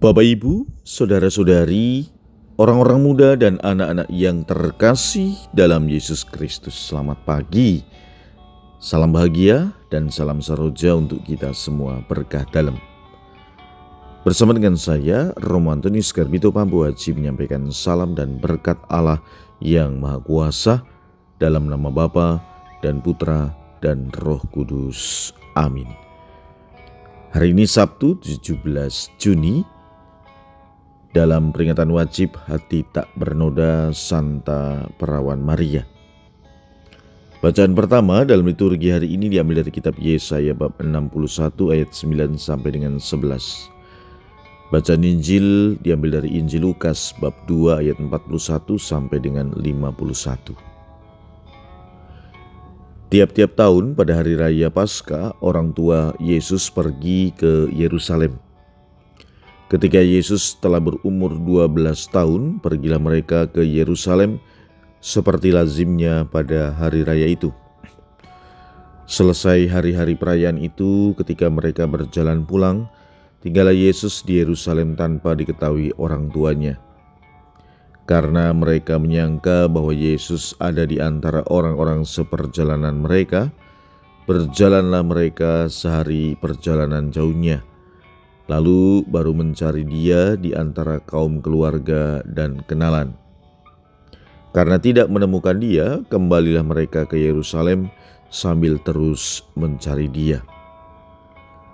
Bapak, Ibu, saudara-saudari, orang-orang muda, dan anak-anak yang terkasih dalam Yesus Kristus, selamat pagi. Salam bahagia dan salam saroja untuk kita semua berkah dalam. Bersama dengan saya, Romantoni Skarbito Pambu Haji menyampaikan salam dan berkat Allah yang Maha Kuasa dalam nama Bapa dan Putra dan Roh Kudus. Amin. Hari ini Sabtu 17 Juni dalam peringatan wajib hati tak bernoda Santa Perawan Maria. Bacaan pertama dalam liturgi hari ini diambil dari kitab Yesaya bab 61 ayat 9 sampai dengan 11. Bacaan Injil diambil dari Injil Lukas bab 2 ayat 41 sampai dengan 51. Tiap-tiap tahun pada hari raya Paskah, orang tua Yesus pergi ke Yerusalem Ketika Yesus telah berumur 12 tahun, pergilah mereka ke Yerusalem seperti lazimnya pada hari raya itu. Selesai hari-hari perayaan itu, ketika mereka berjalan pulang, tinggallah Yesus di Yerusalem tanpa diketahui orang tuanya. Karena mereka menyangka bahwa Yesus ada di antara orang-orang seperjalanan mereka, berjalanlah mereka sehari perjalanan jauhnya lalu baru mencari dia di antara kaum keluarga dan kenalan. Karena tidak menemukan dia, kembalilah mereka ke Yerusalem sambil terus mencari dia.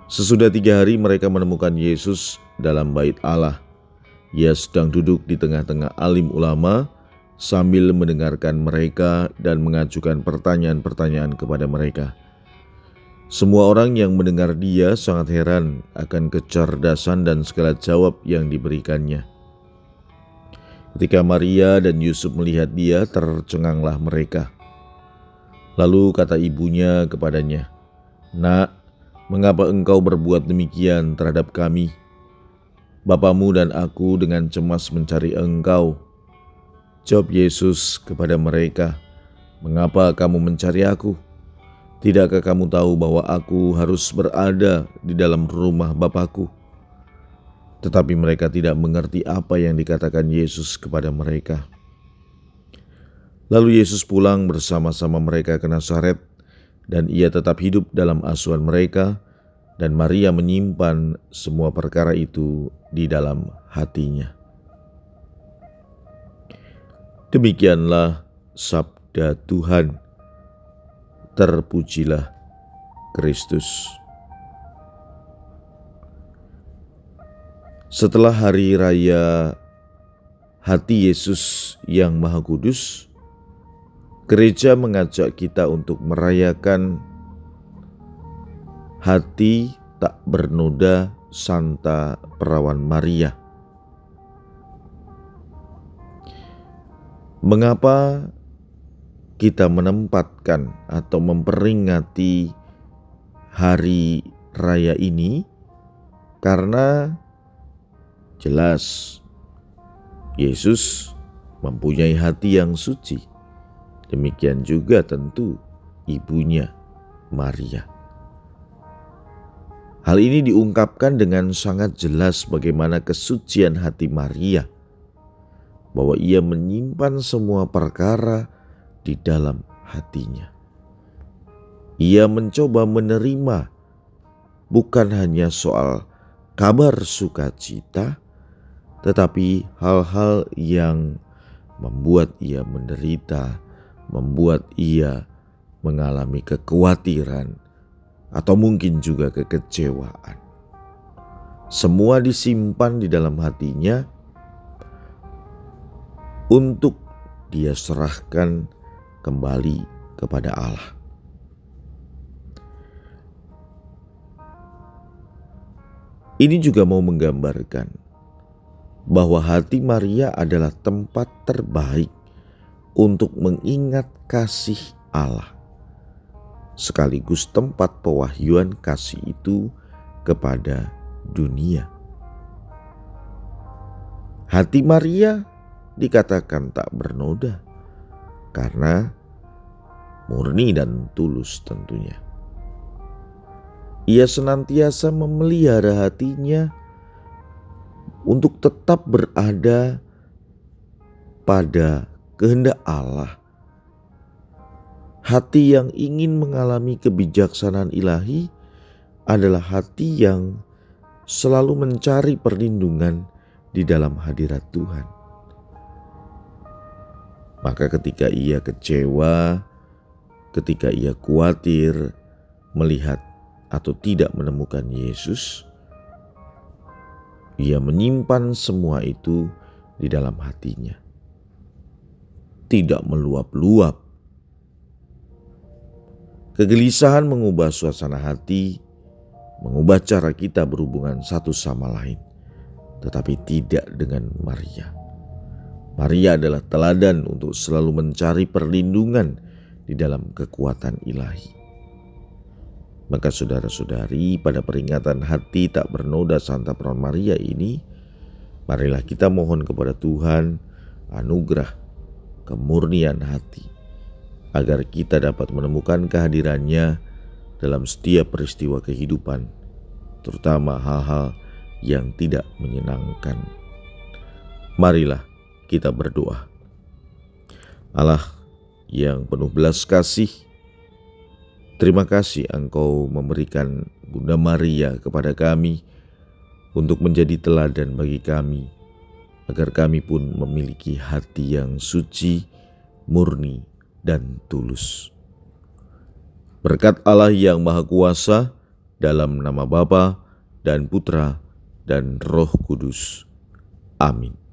Sesudah tiga hari mereka menemukan Yesus dalam bait Allah. Ia sedang duduk di tengah-tengah alim ulama sambil mendengarkan mereka dan mengajukan pertanyaan-pertanyaan kepada mereka. Semua orang yang mendengar dia sangat heran akan kecerdasan dan segala jawab yang diberikannya. Ketika Maria dan Yusuf melihat dia, tercenganglah mereka. Lalu kata ibunya kepadanya, "Nak, mengapa engkau berbuat demikian terhadap kami? Bapamu dan aku dengan cemas mencari engkau." Jawab Yesus kepada mereka, "Mengapa kamu mencari aku?" Tidakkah kamu tahu bahwa aku harus berada di dalam rumah Bapakku? Tetapi mereka tidak mengerti apa yang dikatakan Yesus kepada mereka. Lalu Yesus pulang bersama-sama mereka ke Nazaret dan ia tetap hidup dalam asuhan mereka dan Maria menyimpan semua perkara itu di dalam hatinya. Demikianlah sabda Tuhan terpujilah Kristus. Setelah hari raya hati Yesus yang Maha Kudus, gereja mengajak kita untuk merayakan hati tak bernoda Santa Perawan Maria. Mengapa kita menempatkan atau memperingati hari raya ini karena jelas Yesus mempunyai hati yang suci. Demikian juga tentu ibunya Maria. Hal ini diungkapkan dengan sangat jelas bagaimana kesucian hati Maria, bahwa ia menyimpan semua perkara di dalam hatinya. Ia mencoba menerima bukan hanya soal kabar sukacita, tetapi hal-hal yang membuat ia menderita, membuat ia mengalami kekhawatiran, atau mungkin juga kekecewaan. Semua disimpan di dalam hatinya untuk dia serahkan kembali kepada Allah. Ini juga mau menggambarkan bahwa hati Maria adalah tempat terbaik untuk mengingat kasih Allah, sekaligus tempat pewahyuan kasih itu kepada dunia. Hati Maria dikatakan tak bernoda karena murni dan tulus tentunya. Ia senantiasa memelihara hatinya untuk tetap berada pada kehendak Allah. Hati yang ingin mengalami kebijaksanaan ilahi adalah hati yang selalu mencari perlindungan di dalam hadirat Tuhan. Maka, ketika ia kecewa, ketika ia khawatir melihat atau tidak menemukan Yesus, ia menyimpan semua itu di dalam hatinya, tidak meluap-luap. Kegelisahan mengubah suasana hati mengubah cara kita berhubungan satu sama lain, tetapi tidak dengan Maria. Maria adalah teladan untuk selalu mencari perlindungan di dalam kekuatan ilahi. Maka saudara-saudari pada peringatan hati tak bernoda Santa Peron Maria ini, marilah kita mohon kepada Tuhan anugerah kemurnian hati, agar kita dapat menemukan kehadirannya dalam setiap peristiwa kehidupan, terutama hal-hal yang tidak menyenangkan. Marilah kita berdoa. Allah yang penuh belas kasih, terima kasih Engkau memberikan Bunda Maria kepada kami untuk menjadi teladan bagi kami, agar kami pun memiliki hati yang suci, murni, dan tulus. Berkat Allah yang Maha Kuasa, dalam nama Bapa dan Putra dan Roh Kudus. Amin.